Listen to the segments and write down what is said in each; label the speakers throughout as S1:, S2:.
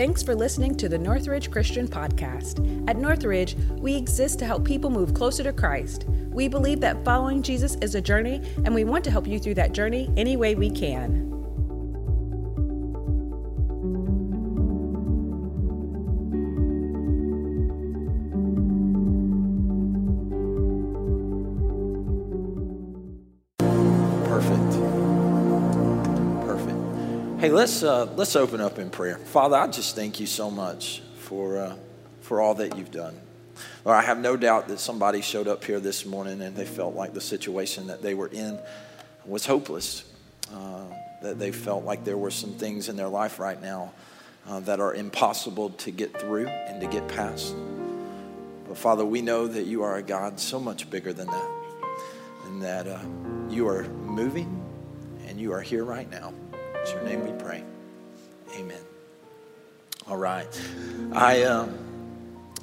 S1: Thanks for listening to the Northridge Christian Podcast. At Northridge, we exist to help people move closer to Christ. We believe that following Jesus is a journey, and we want to help you through that journey any way we can.
S2: Hey, let's uh, let's open up in prayer. Father, I just thank you so much for uh, for all that you've done. Lord, I have no doubt that somebody showed up here this morning and they felt like the situation that they were in was hopeless. Uh, that they felt like there were some things in their life right now uh, that are impossible to get through and to get past. But Father, we know that you are a God so much bigger than that, and that uh, you are moving and you are here right now. It's your name we pray. Amen. All right. I. Um,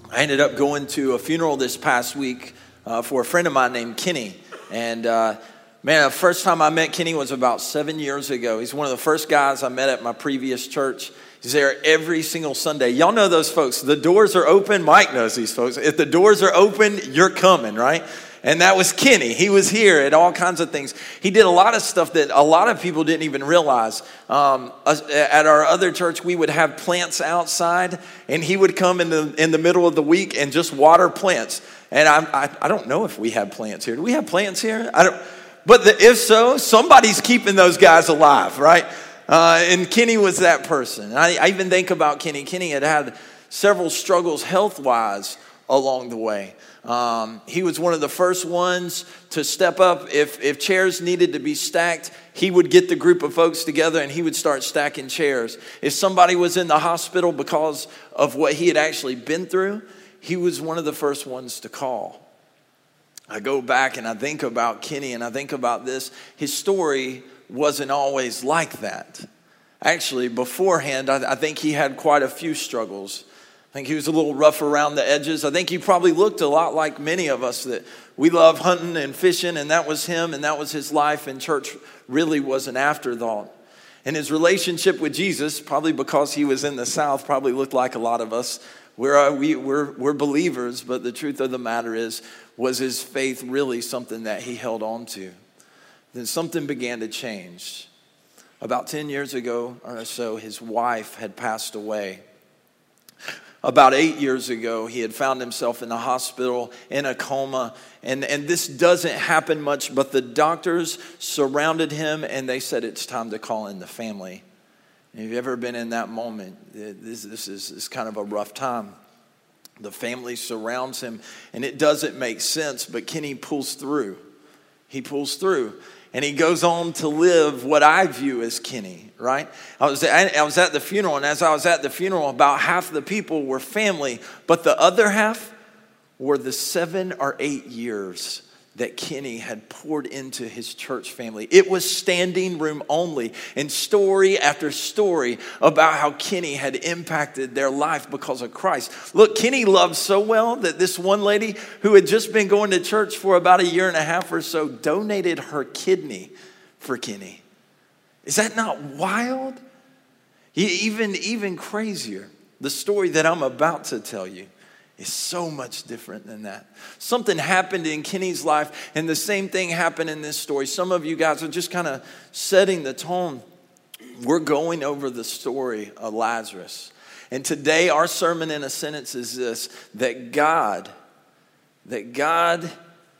S2: I ended up going to a funeral this past week uh, for a friend of mine named Kenny. And uh, man, the first time I met Kenny was about seven years ago. He's one of the first guys I met at my previous church. He's there every single Sunday. Y'all know those folks. The doors are open. Mike knows these folks. If the doors are open, you're coming, right? And that was Kenny. He was here at all kinds of things. He did a lot of stuff that a lot of people didn't even realize. Um, at our other church, we would have plants outside, and he would come in the, in the middle of the week and just water plants. And I, I, I don't know if we have plants here. Do we have plants here? I don't. But the, if so, somebody's keeping those guys alive, right? Uh, and Kenny was that person. I, I even think about Kenny. Kenny had had several struggles health wise along the way. Um, he was one of the first ones to step up. If, if chairs needed to be stacked, he would get the group of folks together and he would start stacking chairs. If somebody was in the hospital because of what he had actually been through, he was one of the first ones to call. I go back and I think about Kenny and I think about this. His story wasn't always like that. Actually, beforehand, I, I think he had quite a few struggles think he was a little rough around the edges. I think he probably looked a lot like many of us that we love hunting and fishing, and that was him, and that was his life, and church really was an afterthought. And his relationship with Jesus, probably because he was in the South, probably looked like a lot of us. We're, uh, we, we're, we're believers, but the truth of the matter is, was his faith really something that he held on to? Then something began to change. About 10 years ago or so, his wife had passed away about eight years ago, he had found himself in the hospital in a coma. And, and this doesn't happen much, but the doctors surrounded him and they said it's time to call in the family. And if you've ever been in that moment, this, this is, is kind of a rough time. The family surrounds him, and it doesn't make sense, but Kenny pulls through. He pulls through and he goes on to live what I view as Kenny, right? I was, I was at the funeral, and as I was at the funeral, about half the people were family, but the other half were the seven or eight years that Kenny had poured into his church family. It was standing room only, and story after story about how Kenny had impacted their life because of Christ. Look, Kenny loved so well that this one lady who had just been going to church for about a year and a half or so donated her kidney for Kenny. Is that not wild? Even, even crazier, the story that I'm about to tell you is so much different than that. Something happened in Kenny's life, and the same thing happened in this story. Some of you guys are just kind of setting the tone. We're going over the story of Lazarus. And today, our sermon in a sentence is this that God, that God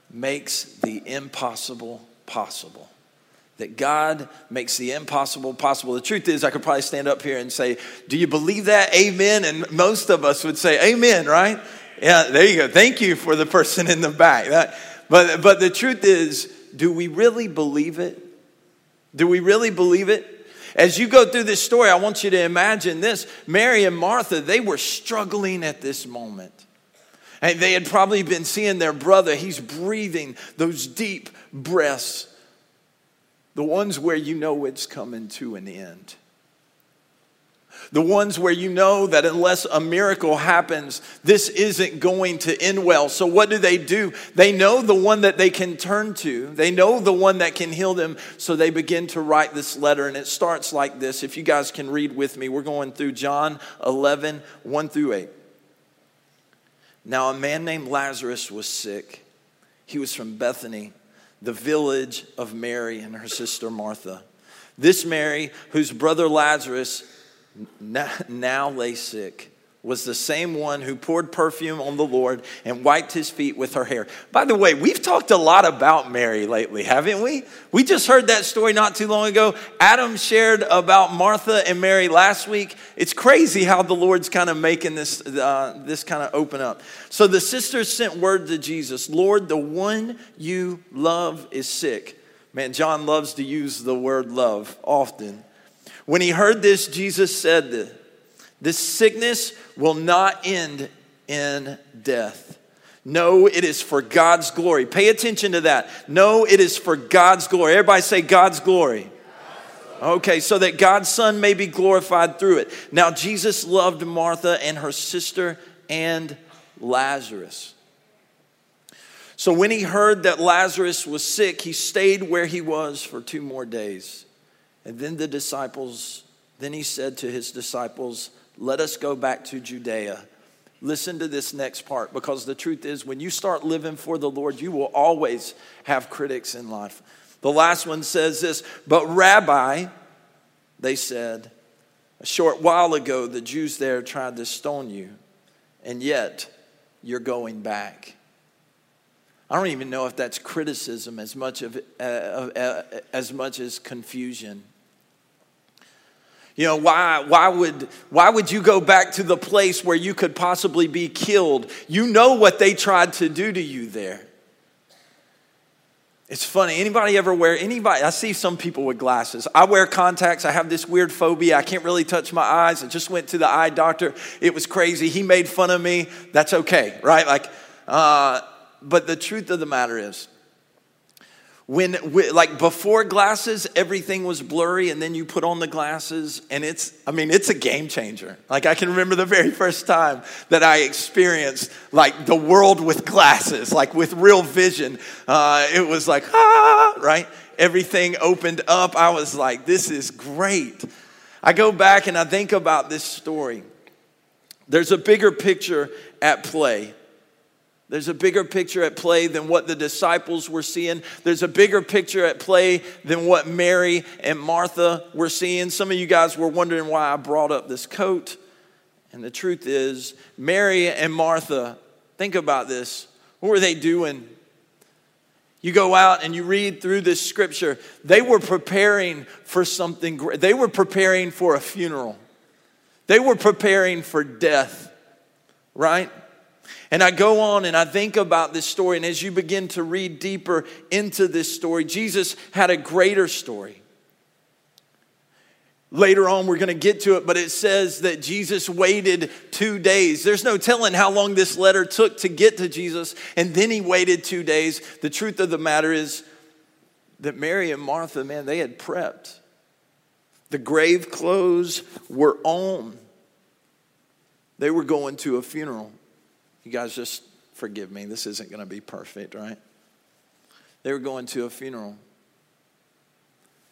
S2: makes the impossible possible that God makes the impossible possible. The truth is, I could probably stand up here and say, Do you believe that? Amen. And most of us would say, Amen, right? Yeah, there you go. Thank you for the person in the back. That, but, but the truth is, do we really believe it? Do we really believe it? As you go through this story, I want you to imagine this Mary and Martha, they were struggling at this moment. And they had probably been seeing their brother, he's breathing those deep breaths the ones where you know it's coming to an end. The ones where you know that unless a miracle happens, this isn't going to end well. So, what do they do? They know the one that they can turn to, they know the one that can heal them. So, they begin to write this letter. And it starts like this. If you guys can read with me, we're going through John 11, 1 through 8. Now, a man named Lazarus was sick. He was from Bethany, the village of Mary and her sister Martha. This Mary, whose brother Lazarus now lay sick was the same one who poured perfume on the Lord and wiped his feet with her hair. By the way, we've talked a lot about Mary lately, haven't we? We just heard that story not too long ago. Adam shared about Martha and Mary last week. It's crazy how the Lord's kind of making this, uh, this kind of open up. So the sisters sent word to Jesus Lord, the one you love is sick. Man, John loves to use the word love often. When he heard this, Jesus said this, sickness will not end in death. No, it is for God's glory. Pay attention to that. No, it is for God's glory. Everybody say God's glory. Okay, so that God's Son may be glorified through it. Now, Jesus loved Martha and her sister and Lazarus. So, when he heard that Lazarus was sick, he stayed where he was for two more days. And then the disciples, then he said to his disciples, Let us go back to Judea. Listen to this next part because the truth is, when you start living for the Lord, you will always have critics in life. The last one says this, but Rabbi, they said, a short while ago, the Jews there tried to stone you, and yet you're going back. I don't even know if that's criticism as much, of, uh, uh, as, much as confusion. You know, why, why, would, why would you go back to the place where you could possibly be killed? You know what they tried to do to you there. It's funny. Anybody ever wear anybody? I see some people with glasses. I wear contacts. I have this weird phobia. I can't really touch my eyes. I just went to the eye doctor. It was crazy. He made fun of me. That's okay, right? Like, uh, but the truth of the matter is, when like before glasses everything was blurry and then you put on the glasses and it's i mean it's a game changer. Like i can remember the very first time that i experienced like the world with glasses like with real vision. Uh, it was like ah right? Everything opened up. I was like this is great. I go back and i think about this story. There's a bigger picture at play there's a bigger picture at play than what the disciples were seeing. There's a bigger picture at play than what Mary and Martha were seeing. Some of you guys were wondering why I brought up this coat. And the truth is, Mary and Martha, think about this. What were they doing? You go out and you read through this scripture. They were preparing for something great. They were preparing for a funeral. They were preparing for death, right? And I go on and I think about this story. And as you begin to read deeper into this story, Jesus had a greater story. Later on, we're going to get to it, but it says that Jesus waited two days. There's no telling how long this letter took to get to Jesus, and then he waited two days. The truth of the matter is that Mary and Martha, man, they had prepped. The grave clothes were on, they were going to a funeral. You guys just forgive me. This isn't going to be perfect, right? They were going to a funeral.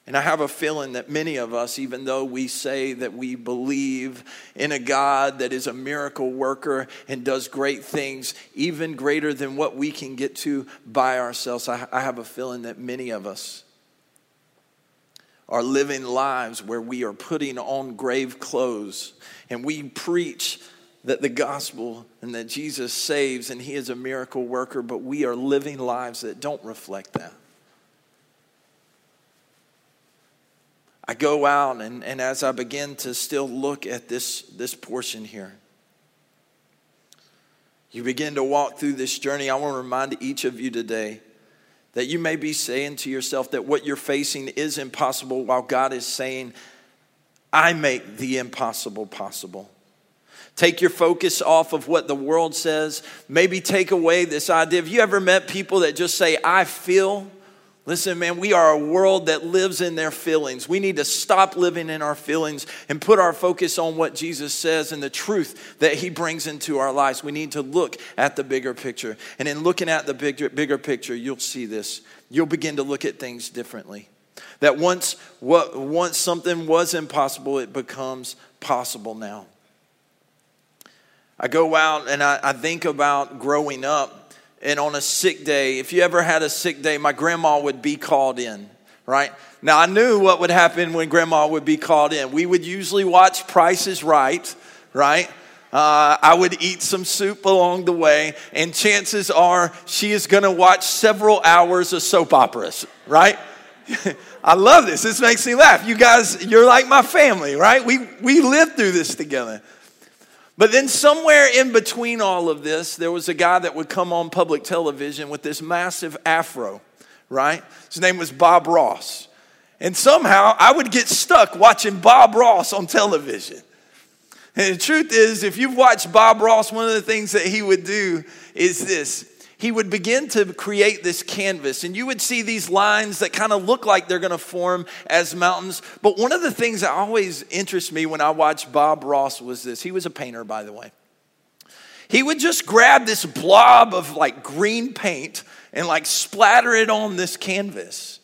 S2: And I have a feeling that many of us, even though we say that we believe in a God that is a miracle worker and does great things, even greater than what we can get to by ourselves, I, have a feeling that many of us are living lives where we are putting on grave clothes and we preach that the gospel and that Jesus saves and he is a miracle worker, but we are living lives that don't reflect that. I go out and, and as I begin to still look at this, this portion here, you begin to walk through this journey. I want to remind each of you today that you may be saying to yourself that what you're facing is impossible, while God is saying, I make the impossible possible. Take your focus off of what the world says. Maybe take away this idea. Have you ever met people that just say, I feel Listen, man, we are a world that lives in their feelings. We need to stop living in our feelings and put our focus on what Jesus says and the truth that he brings into our lives. We need to look at the bigger picture. And in looking at the bigger, bigger picture, you'll see this. You'll begin to look at things differently. That once, what, once something was impossible, it becomes possible now. I go out and I, I think about growing up and on a sick day, if you ever had a sick day, my grandma would be called in, right? Now, I knew what would happen when grandma would be called in. We would usually watch Price is Right, right? Uh, I would eat some soup along the way, and chances are she is to watch several hours of soap operas, right? I love this. This makes me laugh. You guys, you're like my family, right? We, we lived through this together. But then, somewhere in between all of this, there was a guy that would come on public television with this massive afro, right? His name was Bob Ross. And somehow I would get stuck watching Bob Ross on television. And the truth is, if you've watched Bob Ross, one of the things that he would do is this he would begin to create this canvas, and you would see these lines that kind of look like they're going to form as mountains. But one of the things that always interests me when I watch Bob Ross was this. He was a painter, by the way. He would just grab this blob of like green paint and like splatter it on this canvas.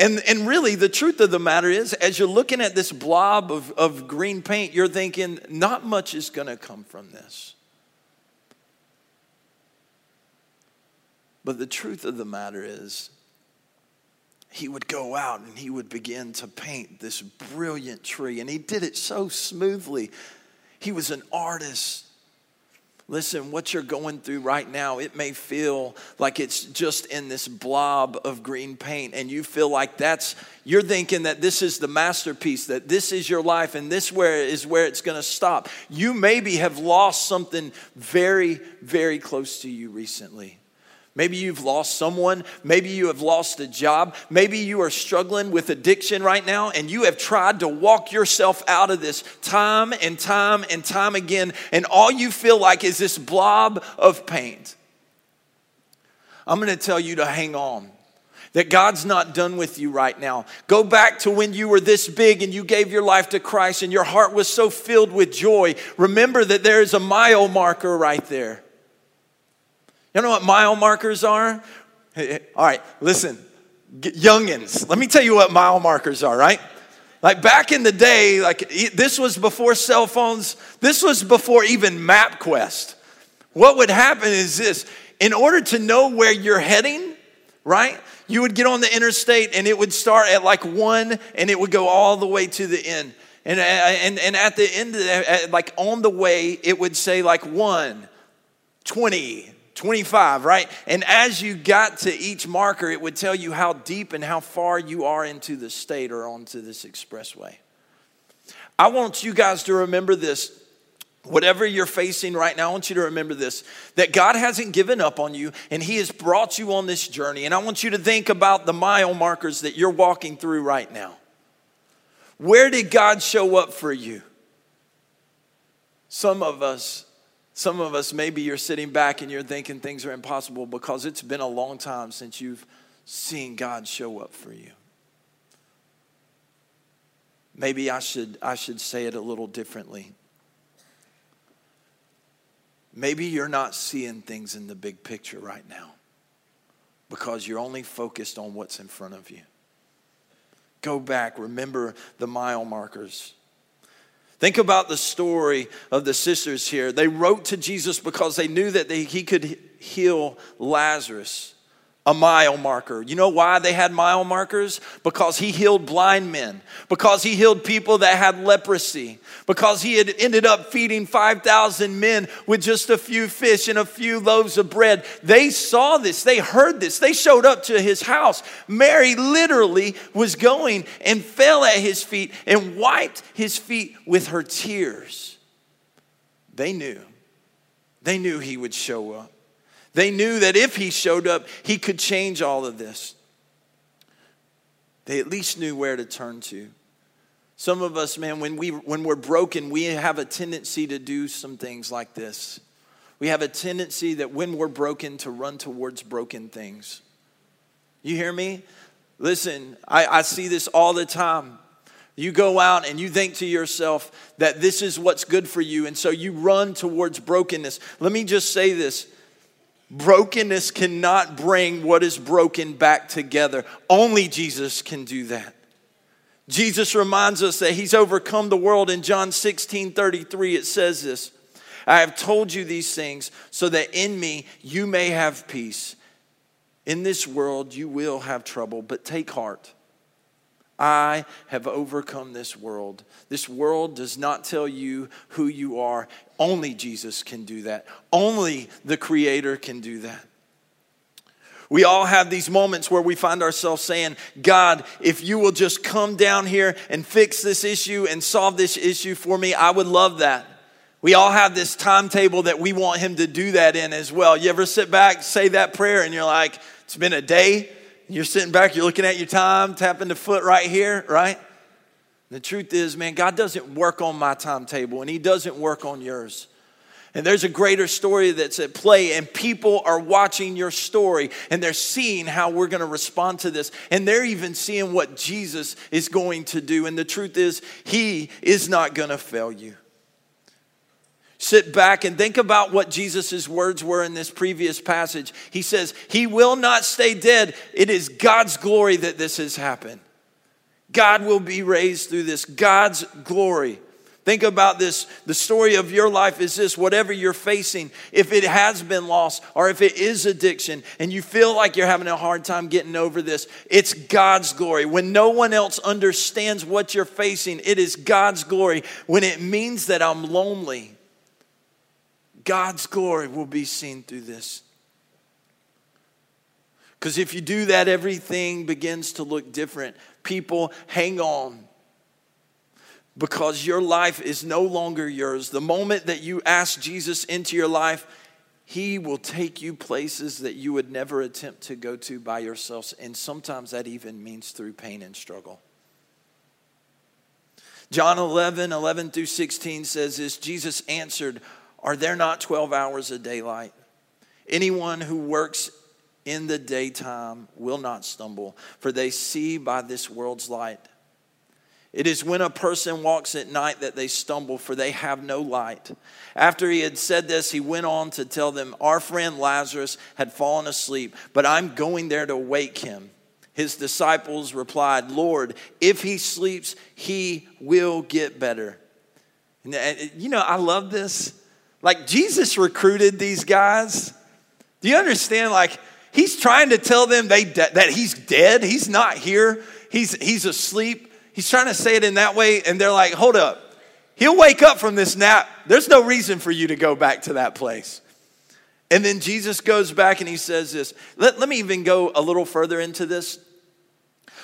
S2: And, and really, the truth of the matter is, as you're looking at this blob of, of green paint, you're thinking, not much is going to come from this. But the truth of the matter is, he would go out and he would begin to paint this brilliant tree, and he did it so smoothly. He was an artist. Listen, what you're going through right now, it may feel like it's just in this blob of green paint, and you feel like that's, you're thinking that this is the masterpiece, that this is your life, and this where is where it's gonna stop. You maybe have lost something very, very close to you recently. Maybe you've lost someone. Maybe you have lost a job. Maybe you are struggling with addiction right now and you have tried to walk yourself out of this time and time and time again, and all you feel like is this blob of paint. I'm going to tell you to hang on. That God's not done with you right now. Go back to when you were this big and you gave your life to Christ and your heart was so filled with joy. Remember that there is a mile marker right there. You know what mile markers are? All right, listen, youngins, let me tell you what mile markers are, right? Like back in the day, like this was before cell phones, this was before even MapQuest. What would happen is this in order to know where you're heading, right? You would get on the interstate and it would start at like one and it would go all the way to the end. And, uh, and, and at the end, of like on the way, it would say like one, 20, 25, right? And as you got to each marker, it would tell you how deep and how far you are into the state or onto this expressway. I want you guys to remember this. Whatever you're facing right now, I want you to remember this that God hasn't given up on you and He has brought you on this journey. And I want you to think about the mile markers that you're walking through right now. Where did God show up for you? Some of us some of us, maybe you're sitting back and you're thinking things are impossible because it's been a long time since you've seen God show up for you. Maybe I should, I should say it a little differently. Maybe you're not seeing things in the big picture right now because you're only focused on what's in front of you. Go back, remember the mile markers. Think about the story of the sisters here. They wrote to Jesus because they knew that they, he could heal Lazarus a mile marker. You know why they had mile markers? Because he healed blind men, because he healed people that had leprosy, because he had ended up feeding 5,000 men with just a few fish and a few loaves of bread. They saw this, they heard this, they showed up to his house. Mary literally was going and fell at his feet and wiped his feet with her tears. They knew. They knew he would show up. They knew that if he showed up, he could change all of this. They at least knew where to turn to. Some of us, man, when, we, when we're broken, we have a tendency to do some things like this. We have a tendency that when we're broken, to run towards broken things. You hear me? Listen, I, I see this all the time. You go out and you think to yourself that this is what's good for you, and so you run towards brokenness. Let me just say this brokenness cannot bring what is broken back together. Only Jesus can do that. Jesus reminds us that he's overcome the world. In John 16 33, it says this I have told you these things so that in me you may have peace. In this world you will have trouble, but take heart. I have overcome this world. This world does not tell you who you are. Only Jesus can do that. Only the Creator can do that. We all have these moments where we find ourselves saying, God, if you will just come down here and fix this issue and solve this issue for me, I would love that. We all have this timetable that we want Him to do that in as well. You ever sit back, say that prayer, and you're like, it's been a day, you're sitting back, you're looking at your time, tapping the foot right here, right? The truth is, man, God doesn't work on my timetable and He doesn't work on yours. And there's a greater story that's at play, and people are watching your story and they're seeing how we're going to respond to this. And they're even seeing what Jesus is going to do. And the truth is, He is not going to fail you. Sit back and think about what Jesus' words were in this previous passage. He says, He will not stay dead. It is God's glory that this has happened. God will be raised through this, God's glory. Think about this. The story of your life is this whatever you're facing, if it has been lost or if it is addiction and you feel like you're having a hard time getting over this, it's God's glory. When no one else understands what you're facing, it is God's glory. When it means that I'm lonely, God's glory will be seen through this. Because if you do that, everything begins to look different. People, hang on because your life is no longer yours. The moment that you ask Jesus into your life, he will take you places that you would never attempt to go to by yourselves. And sometimes that even means through pain and struggle. John 11, 11 through 16 says this Jesus answered, Are there not 12 hours of daylight? Anyone who works in the daytime will not stumble, for they see by this world's light. It is when a person walks at night that they stumble, for they have no light. After he had said this, he went on to tell them, Our friend Lazarus had fallen asleep, but I'm going there to wake him. His disciples replied, Lord, if he sleeps, he will get better. And, you know, I love this. Like, Jesus recruited these guys. Do you understand? Like, he's trying to tell them they, that he's dead, he's not here, he's, he's asleep he's trying to say it in that way, and they're like, hold up. He'll wake up from this nap. There's no reason for you to go back to that place. And then Jesus goes back and he says this. Let, let me even go a little further into this.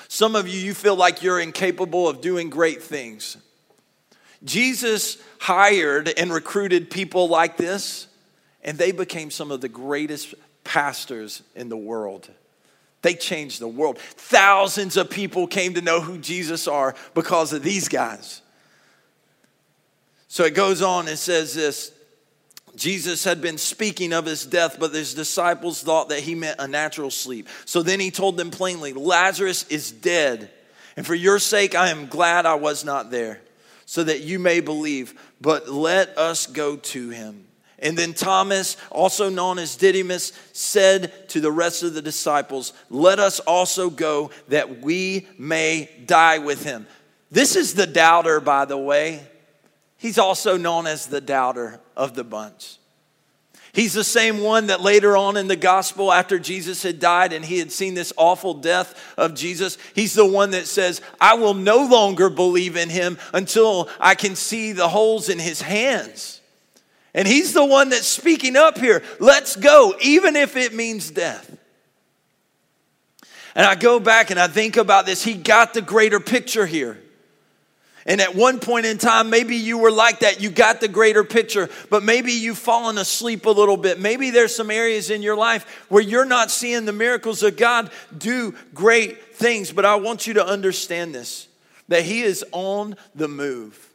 S2: Some of you, you feel like you're incapable of doing great things. Jesus hired and recruited people like this, and they became some of the greatest pastors in the world. They changed the world. Thousands of people came to know who Jesus are because of these guys. So it goes on and says this Jesus had been speaking of his death, but his disciples thought that he meant a natural sleep. So then he told them plainly, Lazarus is dead. And for your sake, I am glad I was not there, so that you may believe. But let us go to him. And then Thomas, also known as Didymus, said to the rest of the disciples, Let us also go that we may die with him. This is the doubter, by the way. He's also known as the doubter of the bunch. He's the same one that later on in the gospel, after Jesus had died and he had seen this awful death of Jesus, he's the one that says, I will no longer believe in him until I can see the holes in his hands. And he's the one that's speaking up here. Let's go, even if it means death. And I go back and I think about this. He got the greater picture here. And at one point in time, maybe you were like that. You got the greater picture, but maybe you've fallen asleep a little bit. Maybe there's some areas in your life where you're not seeing the miracles of God do great things. But I want you to understand this that He is on the move.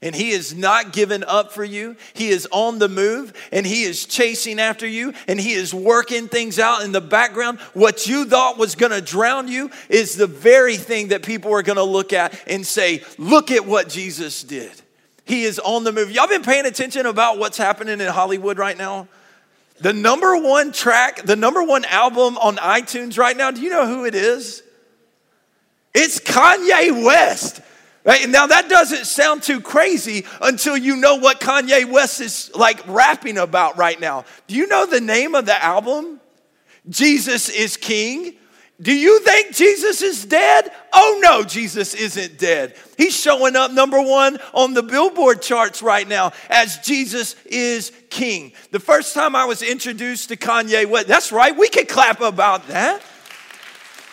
S2: And he is not given up for you. He is on the move and he is chasing after you and he is working things out in the background. What you thought was going to drown you is the very thing that people are going to look at and say, Look at what Jesus did. He is on the move. Y'all been paying attention about what's happening in Hollywood right now? The number one track, the number one album on iTunes right now, do you know who it is? It's Kanye West. Right? Now, that doesn't sound too crazy until you know what Kanye West is like rapping about right now. Do you know the name of the album? Jesus is King. Do you think Jesus is dead? Oh no, Jesus isn't dead. He's showing up number one on the billboard charts right now as Jesus is King. The first time I was introduced to Kanye West, that's right, we can clap about that.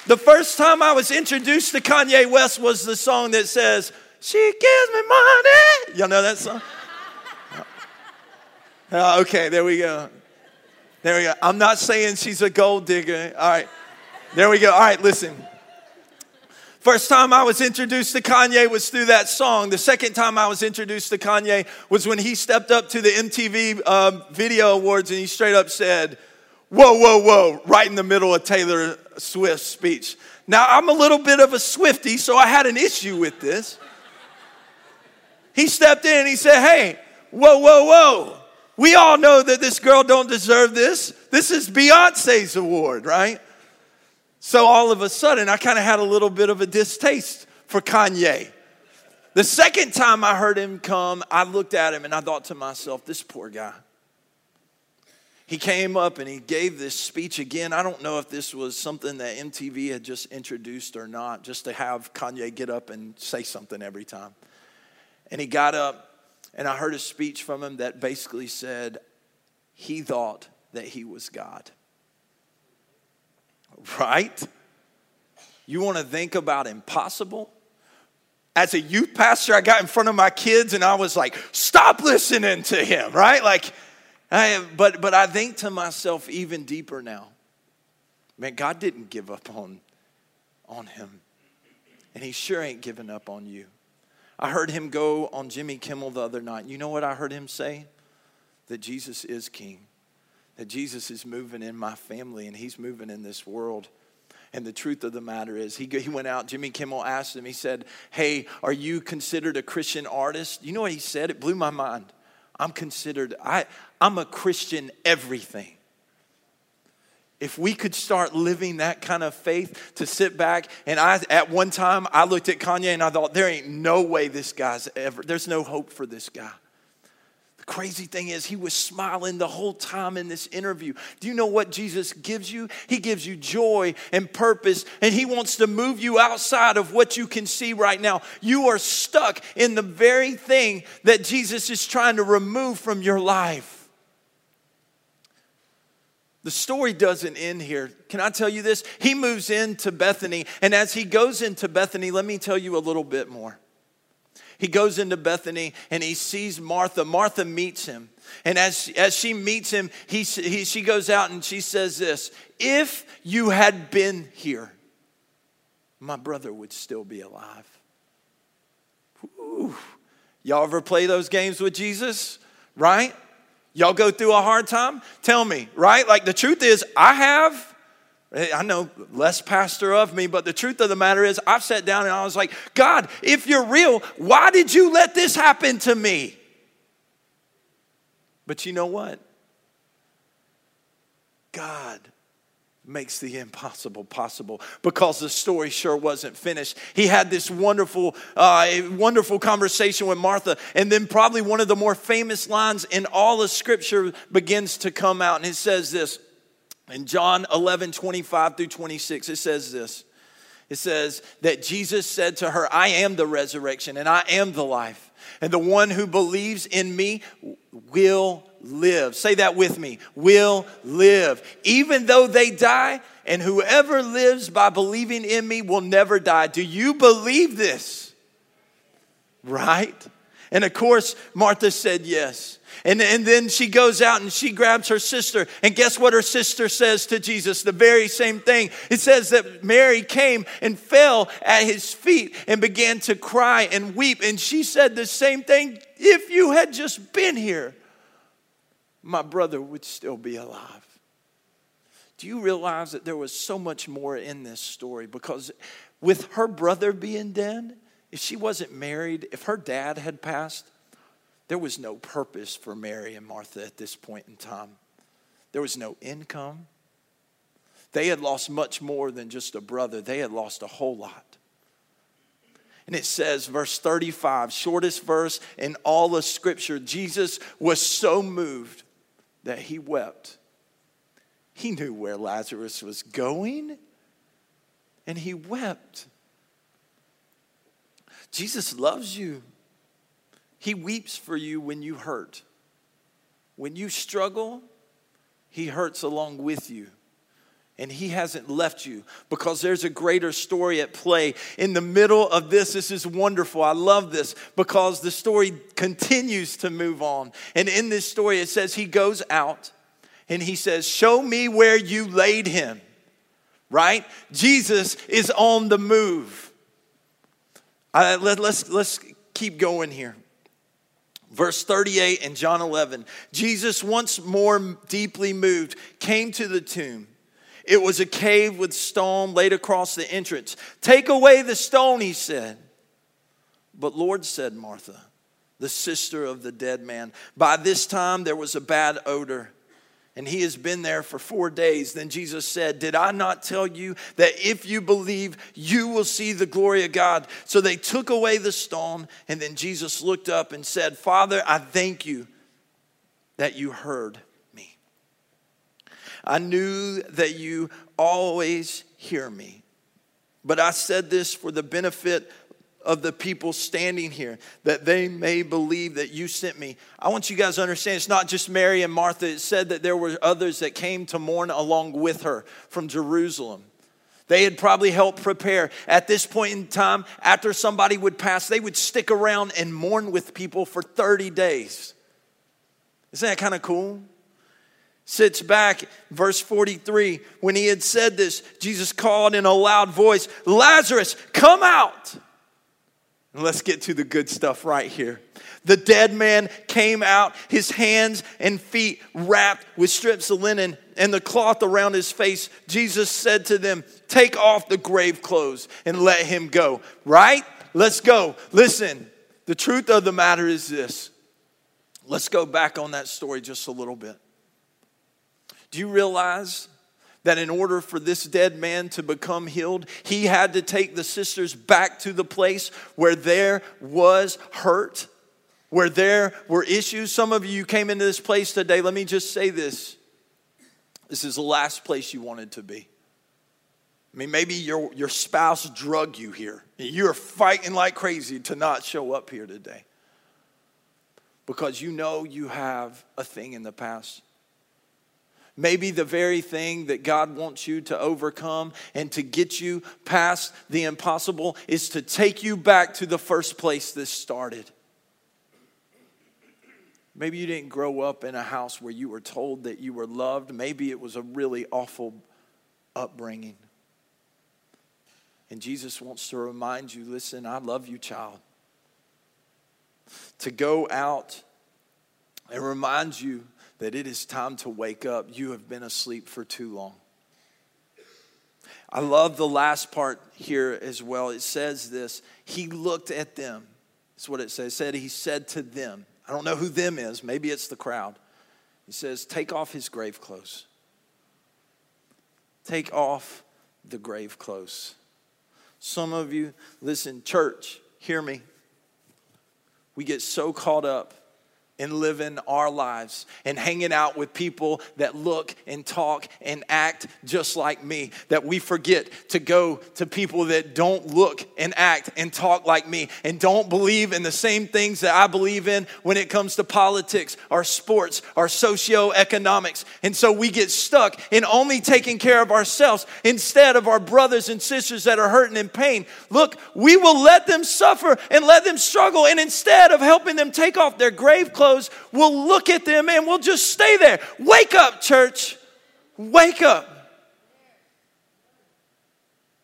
S2: The first time I was introduced to Kanye West was the song that says, She gives me money. Y'all know that song? Oh, okay, there we go. There we go. I'm not saying she's a gold digger. All right. There we go. All right, listen. First time I was introduced to Kanye was through that song. The second time I was introduced to Kanye was when he stepped up to the MTV um, Video Awards and he straight up said, Whoa, whoa, whoa, right in the middle of Taylor Swift's speech. Now, I'm a little bit of a Swiftie, so I had an issue with this. He stepped in and he said, Hey, whoa, whoa, whoa. We all know that this girl don't deserve this. This is Beyonce's award, right? So all of a sudden, I kind of had a little bit of a distaste for Kanye. The second time I heard him come, I looked at him and I thought to myself, this poor guy he came up and he gave this speech again. I don't know if this was something that MTV had just introduced or not, just to have Kanye get up and say something every time. And he got up, and I heard a speech from him that basically said he thought that he was God. Right? You want to think about impossible? As a youth pastor, I got in front of my kids and I was like, stop listening to him, right? Like, I, but, but I think to myself even deeper now, man, God didn't give up on, on him. And he sure ain't giving up on you. I heard him go on Jimmy Kimmel the other night. You know what I heard him say? That Jesus is king, that Jesus is moving in my family and he's moving in this world. And the truth of the matter is, he, he went out, Jimmy Kimmel asked him, he said, Hey, are you considered a Christian artist? You know what he said? It blew my mind. I'm considered, I, I'm a Christian everything. If we could start living that kind of faith to sit back, and I, at one time, I looked at Kanye and I thought, there ain't no way this guy's ever, there's no hope for this guy. The crazy thing is, he was smiling the whole time in this interview. Do you know what Jesus gives you? He gives you joy and purpose, and he wants to move you outside of what you can see right now. You are stuck in the very thing that Jesus is trying to remove from your life. The story doesn't end here. Can I tell you this? He moves into Bethany, and as he goes into Bethany, let me tell you a little bit more. He goes into Bethany and he sees Martha. Martha meets him. And as, as she meets him, he, he, she goes out and she says this If you had been here, my brother would still be alive. Ooh. Y'all ever play those games with Jesus? Right? Y'all go through a hard time? Tell me, right? Like the truth is, I have. Eh, I know less pastor of me, but the truth of the matter is, I've sat down and I was like, God, if you're real, why did you let this happen to me? But you know what? God makes the impossible possible. Because the story sure wasn't finished. He had this wonderful uh, wonderful conversation with martha. And then probably one of the more famous lines in all of scripture begins to come out. And it says this in john 11 25 through 26 it says this it says that jesus said to her i am the resurrection and i am the life and the one who believes in me will live. Say that with me will live. Even though they die, and whoever lives by believing in me will never die. Do you believe this? Right? And of course, Martha said yes. And, and then she goes out and she grabs her sister. And guess what her sister says to Jesus? The very same thing. It says that Mary came and fell at his feet and began to cry and weep. And she said the same thing if you had just been here, my brother would still be alive. Do you realize that there was so much more in this story? Because with her brother being dead, if she wasn't married, if her dad had passed, there was no purpose for Mary and Martha at this point in time. There was no income. They had lost much more than just a brother, they had lost a whole lot. And it says, verse 35, shortest verse in all of Scripture, Jesus was so moved that he wept. He knew where Lazarus was going, and he wept. Jesus loves you. He weeps for you when you hurt. When you struggle, He hurts along with you. And He hasn't left you because there's a greater story at play. In the middle of this, this is wonderful. I love this because the story continues to move on. And in this story, it says He goes out and He says, Show me where you laid Him, right? Jesus is on the move. Let, let's, let's keep going here. Verse 38 in John 11 Jesus, once more deeply moved, came to the tomb. It was a cave with stone laid across the entrance. Take away the stone, he said. But Lord, said Martha, the sister of the dead man, by this time there was a bad odor and he has been there for four days. Then Jesus said, Did I not tell you that if you believe, you will see the glory of God? So they took away the stone, and then Jesus looked up and said, Father, I thank you that you heard me. I knew that you always hear me. But I said this for the benefit of the people standing here that they may believe that you sent me. I want you guys to understand it's not just Mary and Martha. It said that there were others that came to mourn along with her from Jerusalem. They had probably helped prepare. At this point in time, after somebody would pass, they would stick around and mourn with people for 30 days. Isn't that kind of cool? Sits back, verse 43. When he had said this, Jesus called in a loud voice, Lazarus, come out. And let's get to the good stuff right here. The dead man came out, his hands and feet wrapped with strips of linen and the cloth around his face. Jesus said to them, Take off the grave clothes and let him go. Right? Let's go. Listen, the truth of the matter is this. Let's go back on that story just a little bit. Do you realize that in order for this dead man to become healed, he had to take the sisters back to the place where there was hurt, where there were issues. Some of you came into this place today. Let me just say this this is the last place you wanted to be. I mean, maybe your, your spouse drug you here. You're fighting like crazy to not show up here today because you know you have a thing in the past. Maybe the very thing that God wants you to overcome and to get you past the impossible is to take you back to the first place this started. Maybe you didn't grow up in a house where you were told that you were loved. Maybe it was a really awful upbringing. And Jesus wants to remind you listen, I love you, child. To go out and remind you that it is time to wake up. You have been asleep for too long. I love the last part here as well. It says this He looked at them. That's what it says. It said He said to them. I don't know who them is. Maybe it's the crowd. He says, Take off his grave clothes. Take off the grave clothes. Some of you, listen, church, hear me. We get so caught up in living our lives and hanging out with people that look and talk and act just like me. That we forget to go to people that don't look and act and talk like me and don't believe in the same things that I believe in when it comes to politics, our sports, our socioeconomics. And so we get stuck in only taking care of ourselves instead of our brothers and sisters that are hurting in pain. Look, we will let them suffer and let them struggle. And instead of helping them take off their grave clothes, clothes, we'll look at them and we'll just stay there. Wake up, church. Wake up.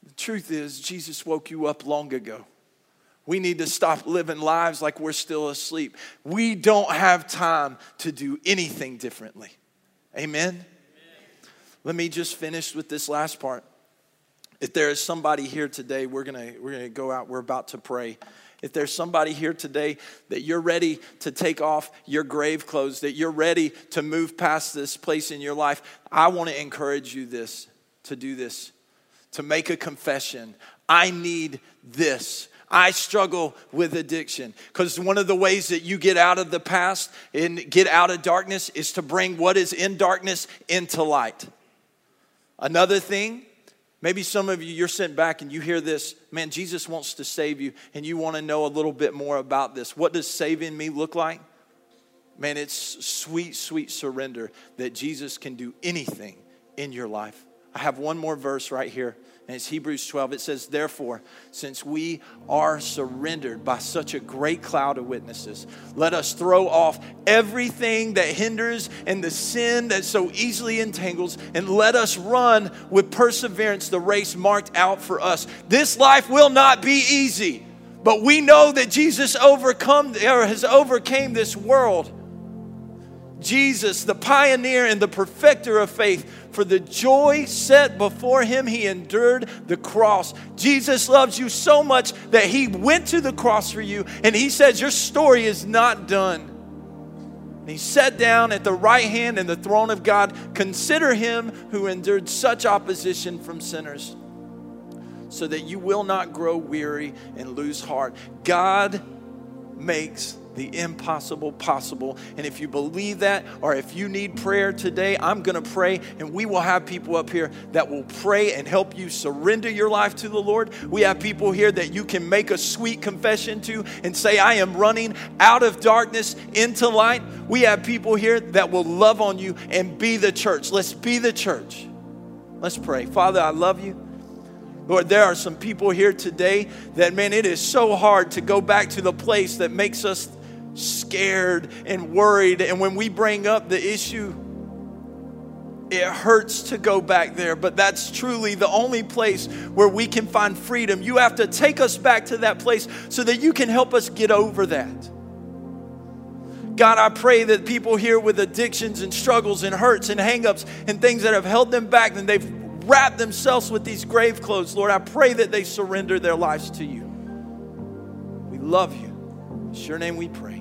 S2: The truth is, Jesus woke you up long ago. We need to stop living lives like we're still asleep. We don't have time to do anything differently. Amen? Amen? Let me just finish with this last part. If there is somebody here today, we're to we're to go out, we're about to pray. If there's somebody here today that you're ready to take off your grave clothes, that you're ready to move past this place in your life, I want to encourage you this to do this, to make a confession. I need this. I struggle with addiction because one of the ways that you get out of the past and get out of darkness is to bring what is in darkness into light. Another thing Maybe some of you, you're sent back and you hear this, man, Jesus wants to save you, and you want to know a little bit more about this. What does saving me look like? Man, it's sweet, sweet surrender that Jesus can do anything in your life. I have one more verse right here and it's Hebrews 12. It says, Therefore, since we are surrendered by such a great cloud of witnesses, let us throw off everything that hinders and the sin that so easily entangles, and let us run with perseverance the race marked out for us. This life will not be easy, but we know that Jesus overcome or has overcame this world. Jesus, the pioneer and the perfecter of faith, for the joy set before him, he endured the cross. Jesus loves you so much that he went to the cross for you, and he says, Your story is not done. And he sat down at the right hand in the throne of God. Consider him who endured such opposition from sinners, so that you will not grow weary and lose heart. God makes the impossible possible. And if you believe that, or if you need prayer today, I'm going to pray, and we will have people up here that will pray and help you surrender your life to the Lord. We have people here that you can make a sweet confession to and say, I am running out of darkness into light. We have people here that will love on you and be the church. Let's be the church. Let's pray. Father, I love you. Lord, there are some people here today that, man, it is so hard to go back to the place that makes us scared and worried. And when we bring up the issue, it hurts to go back there, but that's truly the only place where we can find freedom. You have to take us back to that place so that you can help us get over that. God, I pray that people here with addictions and struggles and hurts and hangups and things that have held them back and they've wrapped themselves with these grave clothes, Lord, I pray that they surrender their lives to you. We love you. It's your name we pray.